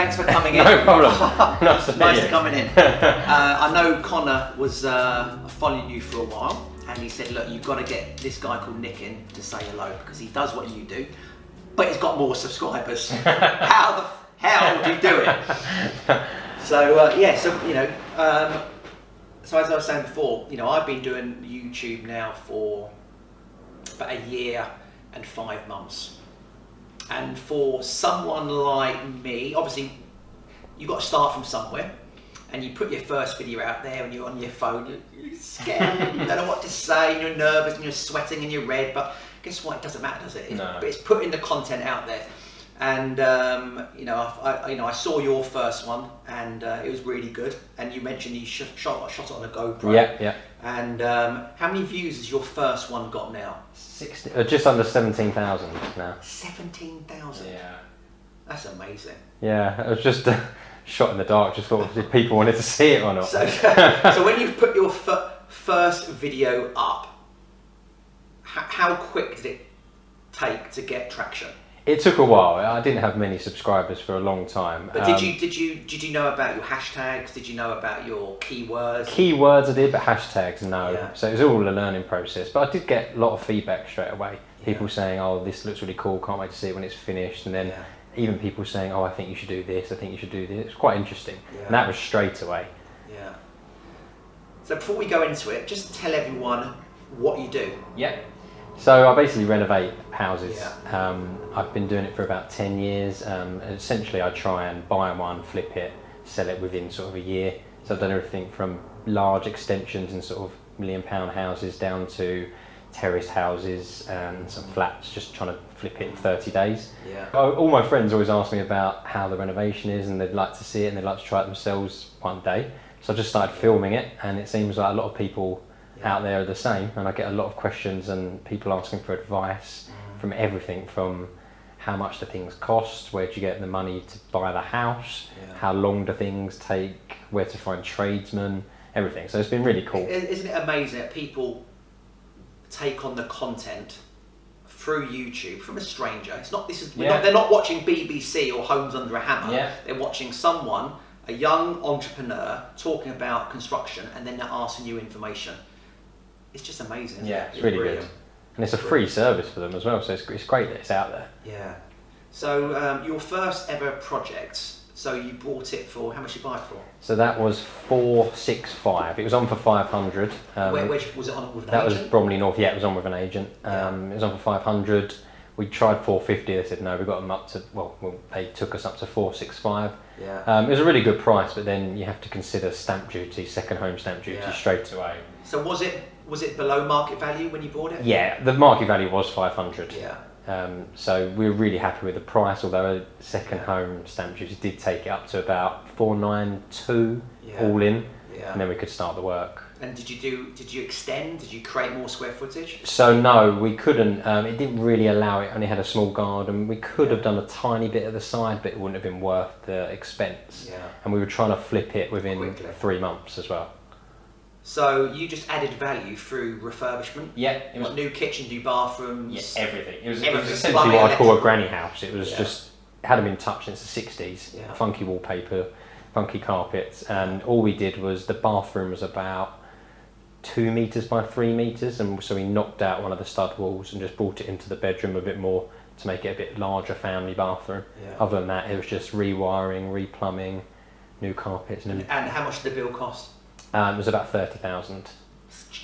Thanks for coming in. No problem. Nice to nice to coming in. Uh, I know Connor was uh, following you for a while, and he said, "Look, you've got to get this guy called Nick in to say hello because he does what you do, but he's got more subscribers. how the hell do you do it?" So uh, yeah, so you know, um, so as I was saying before, you know, I've been doing YouTube now for about a year and five months. And for someone like me, obviously, you've got to start from somewhere. And you put your first video out there and you're on your phone, you're, scared, you don't know what to say, and you're nervous and you're sweating and you're red. But guess what? It doesn't matter, does it? It's, No. it's putting the content out there. And um, you know, I, I, you know, I saw your first one, and uh, it was really good. And you mentioned you sh- shot shot it on a GoPro. Yeah, yeah. And um, how many views has your first one got now? 60, uh, just under 17,000 now. Seventeen thousand. Yeah. That's amazing. Yeah, it was just a shot in the dark. Just thought if people wanted to see it or not. So, so when you put your fir- first video up, h- how quick did it take to get traction? It took a while. I didn't have many subscribers for a long time. But did Um, you did you did you know about your hashtags? Did you know about your keywords? Keywords I did, but hashtags no. Yeah. So it was all a learning process. But I did get a lot of feedback straight away. People Yeah. saying, "Oh, this looks really cool. Can't wait to see it when it's finished." And then Yeah. even people saying, "Oh, I think you should do this. I think you should do this." It's quite interesting. And that was straight away. Yeah. So before we go into it, just tell everyone what you do. Yeah. So I basically renovate houses. Yeah. Um, I've been doing it for about 10 years. Um, essentially, I try and buy one, flip it, sell it within sort of a year. So I've done everything from large extensions and sort of million pound houses down to terrace houses and some flats, just trying to flip it in 30 days. Yeah. Oh, All my friends always ask me about how the renovation is and they'd like to see it and they'd like to try it themselves one day. So I just started filming it and it seems like a lot of people Yeah. out there are the same and I get a lot of questions and people asking for advice Mm. from everything from how much do things cost, where do you get the money to buy the house, Yeah. how long do things take, where to find tradesmen, everything. So it's been really cool. Isn't it amazing that people take on the content through YouTube from a stranger? It's not this is yeah. not, they're not watching BBC or Homes Under a Hammer. Yeah. They're watching someone, a young entrepreneur, talking about construction, and then they're asking you information. It's just amazing. Yeah, it? it's really brilliant. good. And it's a free service for them as well, so it's, it's great that it's out there. Yeah. So um, your first ever project. So you bought it for how much you buy it for? So that was 465. It was on for 500. Um, Where, was it on with an That was? Bromley North. Yeah, it was on with an agent. Yeah. Um, It was on for 500. We tried 450. They said no. We got them up to well, well they took us up to 465. Yeah. Um, it was a really good price, but then you have to consider stamp duty, second home stamp duty Yeah. straight away. So was it was it below market value when you bought it? Yeah, the market value was 500. Yeah. Um, so we were really happy with the price, although second home stamp duty did take it up to about 492 Yeah. all in, Yeah. and then we could start the work. And did you do? Did you extend? Did you create more square footage? So no, we couldn't. Um, it didn't really allow it. Only had a small garden. We could Yeah. have done a tiny bit at the side, but it wouldn't have been worth the expense. Yeah. And we were trying to flip it within Quickly. three months as well. So you just added value through refurbishment. Yeah, What new kitchen, new bathrooms. Yeah, everything. It was, Everything. essentially Plumbing, what I call a granny house. It was Yeah. just it hadn't been touched since the sixties. Yeah. Funky wallpaper, funky carpets, and all we did was the bathroom was about two meters by three meters, and so we knocked out one of the stud walls and just brought it into the bedroom a bit more to make it a bit larger family bathroom. Yeah. Other than that, it was just rewiring, replumbing, new carpets, And, and how much did the bill cost? Um, it was about thirty thousand.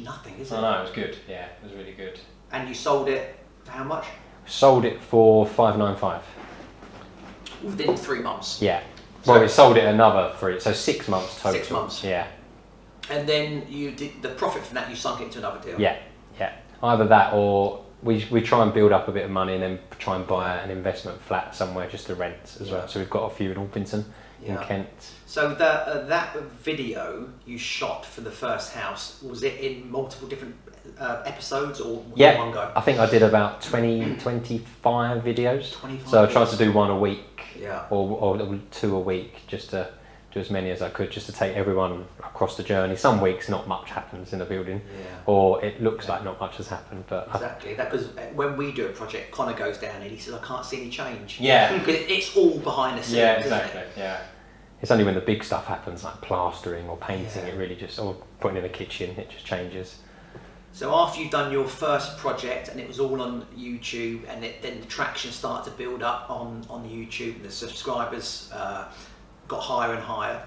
Nothing, is it? I know it was good. Yeah, it was really good. And you sold it for how much? Sold it for five nine five. Within three months. Yeah. So- Well, we sold it another three, so six months total. Six months. Yeah, And then you did the profit from that. You sunk it into another deal. yeah, yeah. Either that or we, we try and build up a bit of money and then try and buy an investment flat somewhere just to rent as Yeah. well. So we've got a few in Orpington, in Kent. So the, uh, that video you shot for the first house was it in multiple different uh, episodes or Yeah. one go? I think I did about 20, 25 videos. 25 So I tried to do one a week Yeah. or, or two a week just to do as many as I could just to take everyone across the journey. Some weeks not much happens in the building, Yeah. or it looks Yeah. like not much has happened. But I- Exactly. That because when we do a project, Connor goes down and he says, "I can't see any change." Yeah. Because it's all behind the scenes. yeah, isn't it? exactly. Yeah. It's only when the big stuff happens, like plastering or painting, Yeah. it really just, or putting in the kitchen, it just changes. So after you've done your first project and it was all on YouTube, and it, then the traction started to build up on on YouTube, and the subscribers uh, got higher and higher.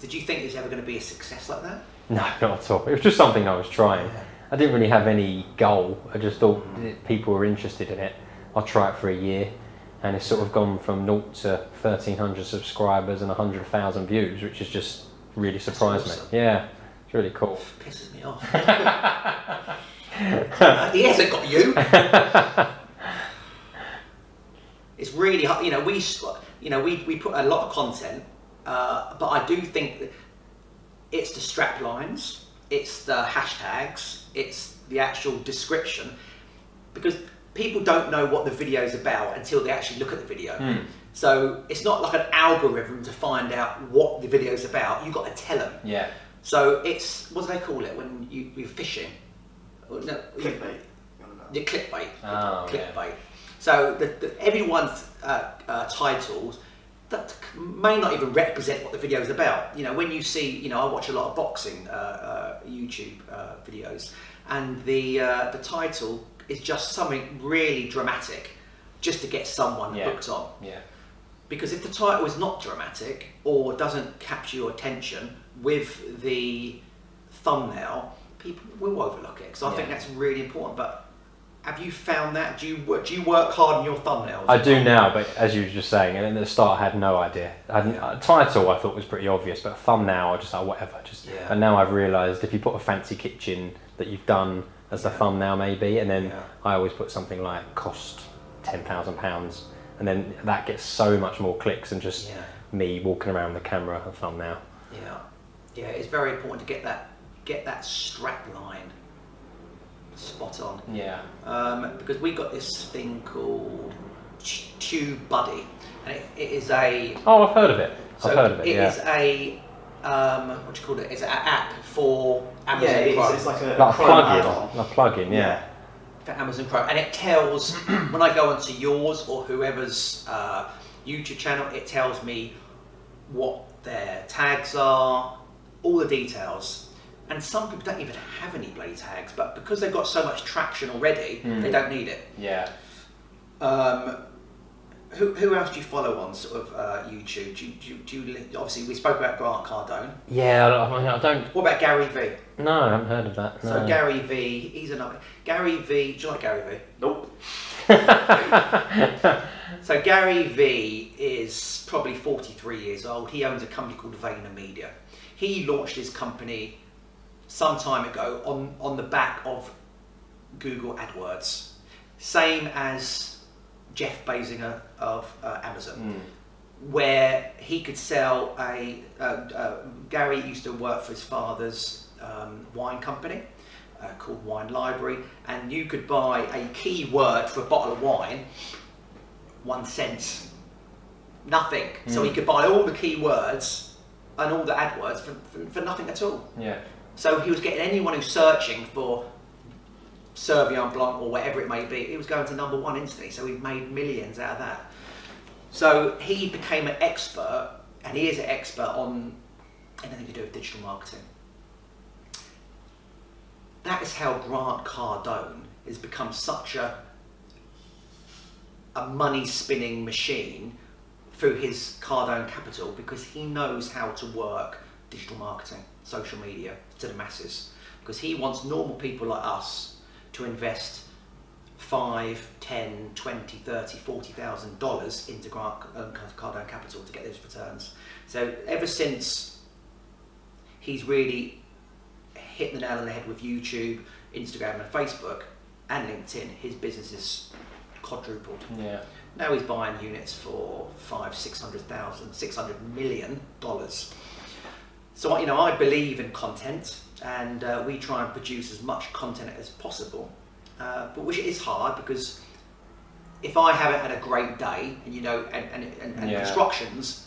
Did you think it was ever going to be a success like that? No, not at all. It was just something I was trying. I didn't really have any goal. I just thought people were interested in it. I'll try it for a year, and it's sort of gone from 0 to 1,300 subscribers and 100,000 views, which has just really surprised awesome. me. Yeah, it's really cool. Pisses me off. he hasn't got you. it's really hard. You know, we you know we, we put a lot of content, uh, but I do think it's the strap lines, it's the hashtags, it's the actual description, because people don't know what the video is about until they actually look at the video. Hmm. So it's not like an algorithm to find out what the video is about. You've got to tell them. Yeah. So it's what do they call it when you, you're fishing? No, you- Clickbait. the clickbait. Oh, clickbait. So the, the, everyone's uh, uh, titles that may not even represent what the video is about. You know, when you see, you know, I watch a lot of boxing uh, uh, YouTube uh, videos, and the uh, the title is just something really dramatic, just to get someone Yeah. hooked on. Yeah. Because if the title is not dramatic or doesn't capture your attention with the thumbnail, people will overlook it. So I think that's really important. But have you found that? Do you work, do you work hard on your thumbnails? I do now, but as you were just saying, and at the start I had no idea. I uh, title I thought was pretty obvious, but thumbnail I just like whatever. Just Yeah. and now I've realised if you put a fancy kitchen that you've done as the Yeah. thumbnail maybe, and then Yeah. I always put something like cost ten thousand pounds, and then that gets so much more clicks than just me walking around with the camera and thumbnail. yeah, yeah. It's very important to get that get that strap line spot on. Yeah. um, because we got this thing called Tube Buddy, and it, it is a Oh, I've heard of it. so I've heard of it. it yeah. is a um, what do you call it? It's an app for Amazon Yeah, it's, Pro. it's like a like a Chrome plug-in, a plug-in. Yeah. for Amazon Pro, and it tells when I go onto yours or whoever's uh, YouTube channel, it tells me what their tags are, all the details. And some people don't even have any bloody tags, but because they've got so much traction already, Mm. they don't need it. Yeah. Um, who, who else do you follow on sort of uh, YouTube? Do you, do, do you, obviously, we spoke about Grant Cardone. Yeah. I don't- mean, I don't. What about Gary V? No, I haven't heard of that. So. Gary V, he's another. Gary V, do you like Gary V? Nope. So Gary V is probably 43 years old. He owns a company called Vayner Media. He launched his company some time ago on, on the back of Google AdWords. Same as Jeff Basinger of uh, Amazon, Mm. where he could sell a. Uh, uh, Gary used to work for his father's um, wine company uh, called Wine Library, and you could buy a keyword for a bottle of wine, one cent, nothing. So he Mm. could buy all the keywords and all the AdWords for, for, for nothing at all. Yeah. So he was getting anyone who's searching for Sauvignon Blanc or whatever it may be, he was going to number one instantly. So he made millions out of that. So he became an expert, and he is an expert on anything to do with digital marketing. That is how Grant Cardone has become such a a money spinning machine through his Cardone Capital because he knows how to work digital marketing, social media to the masses. Because he wants normal people like us to invest five, ten, twenty, thirty, forty thousand dollars into Grant um, Cardone Capital to get those returns. So ever since he's really hit the nail on the head with YouTube, Instagram, and Facebook, and LinkedIn, his business is quadrupled. Yeah. Now he's buying units for five, six hundred thousand, six hundred million dollars. So you know, I believe in content, and uh, we try and produce as much content as possible. Uh, but which is hard because if I haven't had a great day, and you know, and and, and, and Yeah. instructions,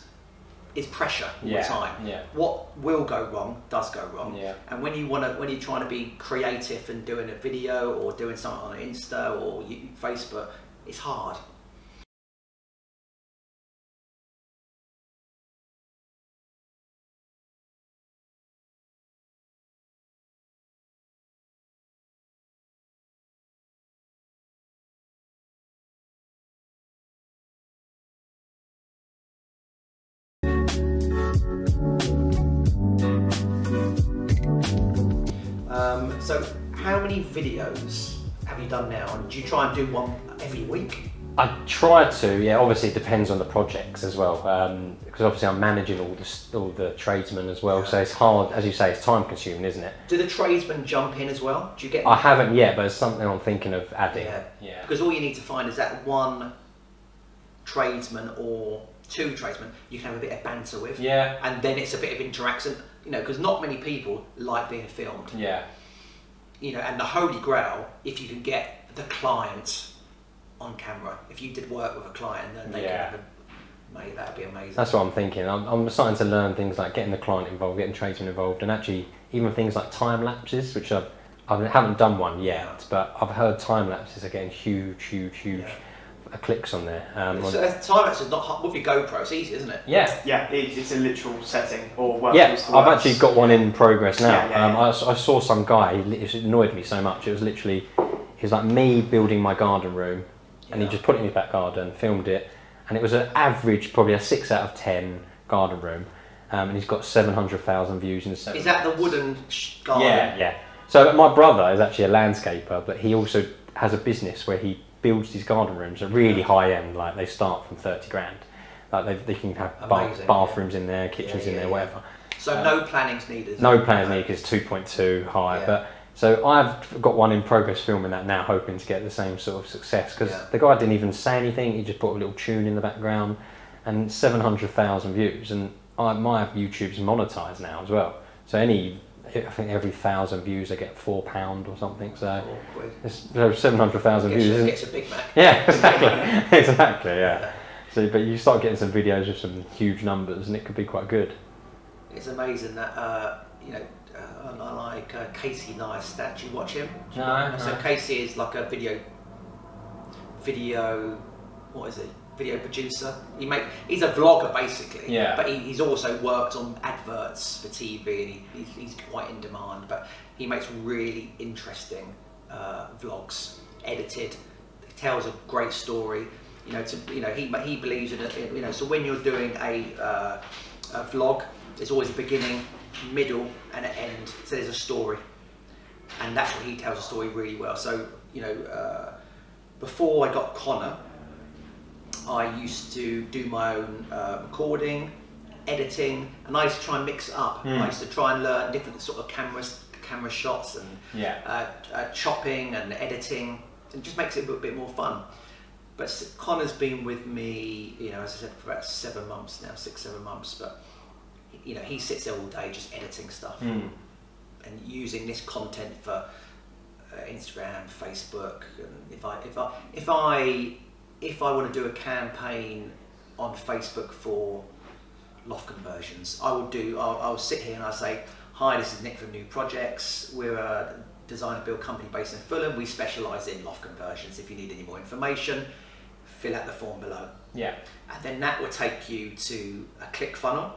is pressure all Yeah, the time. yeah. What will go wrong does go wrong. Yeah. And when you want to, when you're trying to be creative and doing a video or doing something on Insta or you, Facebook, it's hard. So, how many videos have you done now? And do you try and do one every week? I try to, yeah. Obviously, it depends on the projects as well, um, because obviously I'm managing all the all the tradesmen as well. So it's hard, as you say, it's time consuming, isn't it? Do the tradesmen jump in as well? Do you get? I haven't yet, but it's something I'm thinking of adding. Yeah. yeah. Because all you need to find is that one tradesman or two tradesmen you can have a bit of banter with. Yeah. And then it's a bit of interaction, you know, because not many people like being filmed. Yeah. You know, and the holy grail, if you can get the client on camera, if you did work with a client, then they Yeah. a, mate, that'd be amazing. That's what I'm thinking. I'm, I'm starting to learn things like getting the client involved, getting tradesmen involved, and actually even things like time lapses, which I've I haven't done one yet, Yeah. but I've heard time lapses are getting huge, huge, huge Yeah. Clicks on there. Um, so, on- uh, time lapse is not hard. With your GoPro, it's easy, isn't it? yeah, Yeah, it, it's a literal setting or work. Yeah, to I've actually got one in progress now. Yeah, yeah, um, yeah. I, s- I saw some guy, he it annoyed me so much. It was literally, it was like me building my garden room, and he just put it in his back garden, filmed it, and it was an average, probably a six out of ten garden room, um, and he's got seven hundred thousand views in seven. Is that the wooden garden? Yeah, yeah. So my brother is actually a landscaper, but he also has a business where he builds these garden rooms at really high end, like they start from thirty grand. Like they, they can have Amazing, bathrooms in there, kitchens Yeah, in yeah, there, yeah. whatever. So Uh, no planning's needed. No plans needed because two point two high, Yeah. but so I've got one in progress filming that now, hoping to get the same sort of success. Because Yeah. the guy didn't even say anything; he just put a little tune in the background, and seven hundred thousand views. And I, my YouTube's monetized now as well. So any, I think every thousand views I get four pound or something. So Four quid. it's so seven hundred thousand views. you- gets a Big Mac. yeah, exactly, exactly, yeah. So, but you start getting some videos with some huge numbers, and it could be quite good. It's amazing that uh, you know, uh, I like uh, Casey Neistat. You watch him? No, no. So. Casey is like a video, video, what is it? Video producer. He make he's a vlogger basically. Yeah. But he, he's also worked on adverts for TV, and he, he's, he's quite in demand. But he makes really interesting uh, vlogs, edited. He tells a great story. You know, to you know, he he believes in it. You know, so when you're doing a, uh, a vlog, there's always a beginning, middle, and an end. So there's a story and that's what he tells a story really well. So you know, uh, before I got Connor, I used to do my own uh, recording, editing, and I used to try and mix it up. Mm. I used to try and learn different sort of cameras, camera shots, and Yeah. uh, uh, chopping and editing. It just makes it a bit more fun. But Connor's been with me, you know, as I said, for about seven months now, six, seven months. But you know, he sits there all day just editing stuff Mm. and using this content for uh, Instagram, Facebook, and if I if I if I if I want to do a campaign on Facebook for loft conversions, I will do. I'll, I'll sit here and I'll say, "Hi, this is Nick from New Projects. We're a design and build company based in Fulham. We specialise in loft conversions. If you need any more information, fill out the form below." Yeah. and then that will take you to a click funnel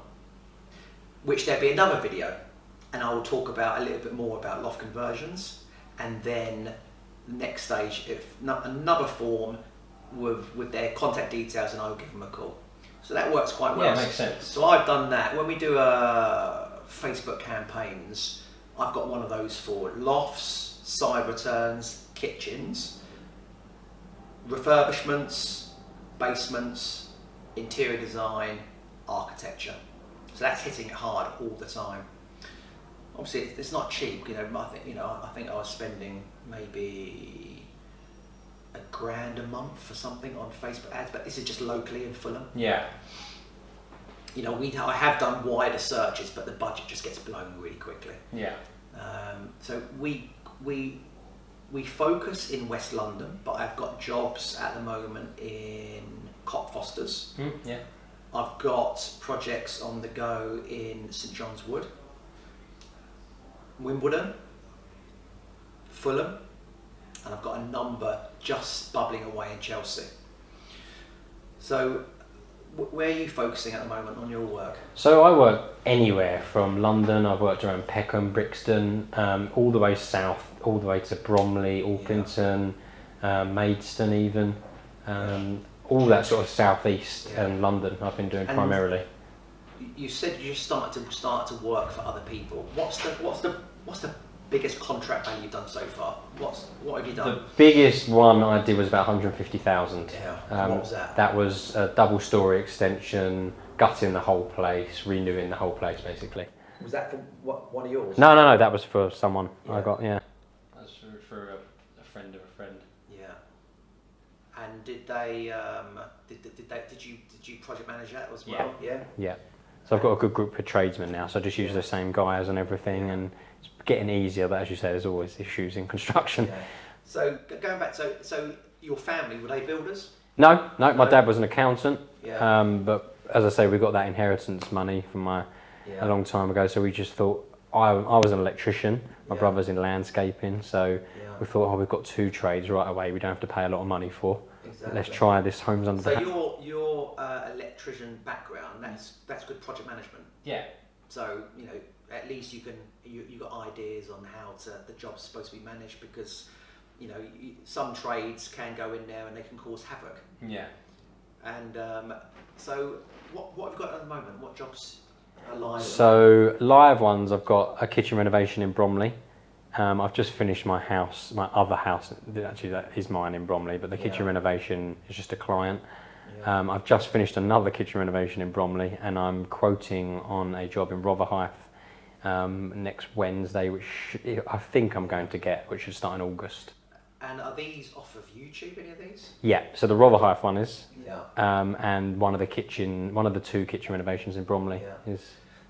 which there'll be another video and I will talk about a little bit more about loft conversions and then next stage if no, another form with with their contact details and I will give them a call so that works quite well Yeah, makes sense. so I've done that when we do uh, Facebook campaigns I've got one of those for lofts side returns kitchens refurbishments, basements, interior design, architecture. So that's hitting it hard all the time. Obviously, it's- it's not cheap. You know, I think you know, I think I was spending maybe a grand a month for something on Facebook ads, but this is just locally in Fulham. Yeah. You know, we I have done wider searches, but the budget just gets blown really quickly. Yeah. Um, so we we we focus in West London, but I've got jobs at the moment in Cockfosters. Mm, yeah. I've got projects on the go in St John's Wood, Wimbledon, Fulham, and I've got a number just bubbling away in Chelsea. So, where are you focusing at the moment on your work? So I work anywhere from London. I've worked around Peckham, Brixton, um, all the way south, all the way to Bromley, Orpington, um, Maidstone, even. Um, all that sort of southeast Yeah. and London. I've been doing And- primarily. You- You said you just started to start to work for other people. What's the what's the what's the biggest contract value you've done so far? What's what have you done? The biggest one I did was about 150,000. Yeah. Um, what was that? That was a double story extension, gutting the whole place, renewing the whole place basically. Was that for what, one of yours? No, no, no, that was for someone I got, yeah. That's for, for a, a friend of a friend. Yeah. And did they um, did, did, did they did you did you project manage that as well? Yeah. Yeah. So I've got a good group of tradesmen now, so I just use the same guys and everything, and it's getting easier. But as you say, there's always issues in construction. Yeah. So going back, so so your family were they builders? No, no, my No? dad was an accountant, Yeah. um, but as I say, we got that inheritance money from my yeah. a long time ago. So we just thought I, I was an electrician, my Yeah. brother's in landscaping, so Yeah. we thought, oh, we've got two trades right away. We don't have to pay a lot of money for. Exactly. Let's try this homes under So the hat. your your uh, electrician background that's that's good project management. Yeah. So you know at least you can you you got ideas on how to the job's supposed to be managed because you know you, some trades can go in there and they can cause havoc. Yeah. And um, so what what have you got at the moment? What jobs are live? So live ones, I've got a kitchen renovation in Bromley. Um, I've just finished my house, my other house. Actually, that is mine in Bromley, but the kitchen Yeah. renovation is just a client. Yeah. Um, I've just finished another kitchen renovation in Bromley, and I'm quoting on a job in Rotherhithe um, next Wednesday, which I think I'm going to get, which should start in August. and are these off of YouTube? Any of these? Yeah, so the Rotherhithe one is, Yeah. um, and one of the kitchen, one of the two kitchen renovations in Bromley Yeah. is.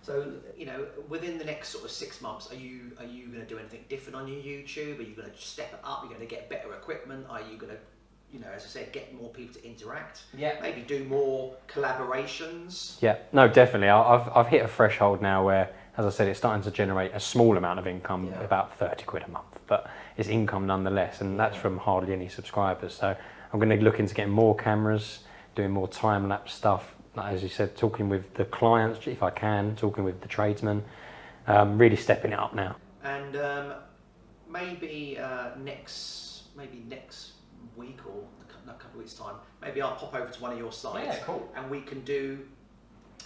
So you know, within the next sort of six months, are you are you going to do anything different on your YouTube? Are you going to step it up? Are you going to get better equipment? Are you going to, you know, as I said, get more people to interact? Yeah. Maybe do more collaborations. Yeah, no, definitely. I've, I've hit a threshold now where, as I said, it's starting to generate a small amount of income, Yeah. about 30 quid a month, but it's income nonetheless, and that's from hardly any subscribers. So I'm going to look into getting more cameras, doing more time lapse stuff, as you said, talking with the clients if I can, talking with the tradesmen, um, really stepping it up now. And um, maybe uh, next maybe next week or a couple of weeks time, maybe I'll pop over to one of your sites Yeah, cool. and we can do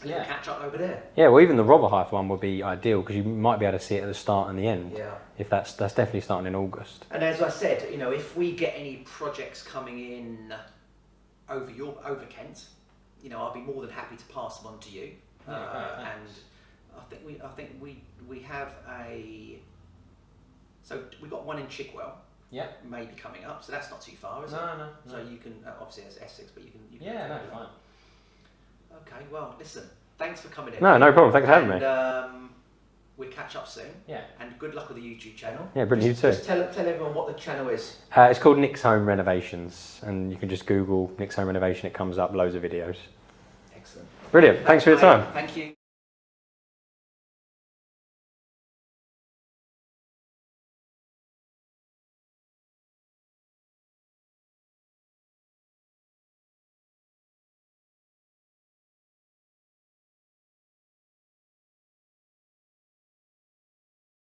Yeah. catch up over there. Yeah, well, even the Rotherhithe one would be ideal because you might be able to see it at the start and the end. Yeah. If that's that's definitely starting in August. And as I said, you know, if we get any projects coming in over your over Kent, you know, I'll be more than happy to pass them on to you. Yeah, Uh, and I think we I think we we have a so we got one in Chigwell Yeah. maybe coming up, so that's not too far, is it? No, no, So you can uh, obviously it's Essex, but you can. You can Yeah, no, fine. Okay, well, listen. Thanks for coming in. No, no problem. Thanks for having and, me. Um, we'll catch up soon, Yeah. and good luck with the YouTube channel. Yeah, brilliant. You too. just tell tell everyone what the channel is. Uh, it's called Nick's Home Renovations, and you can just Google Nick's Home Renovation. It comes up loads of videos. Excellent. Brilliant. Thanks for your time. Thank you.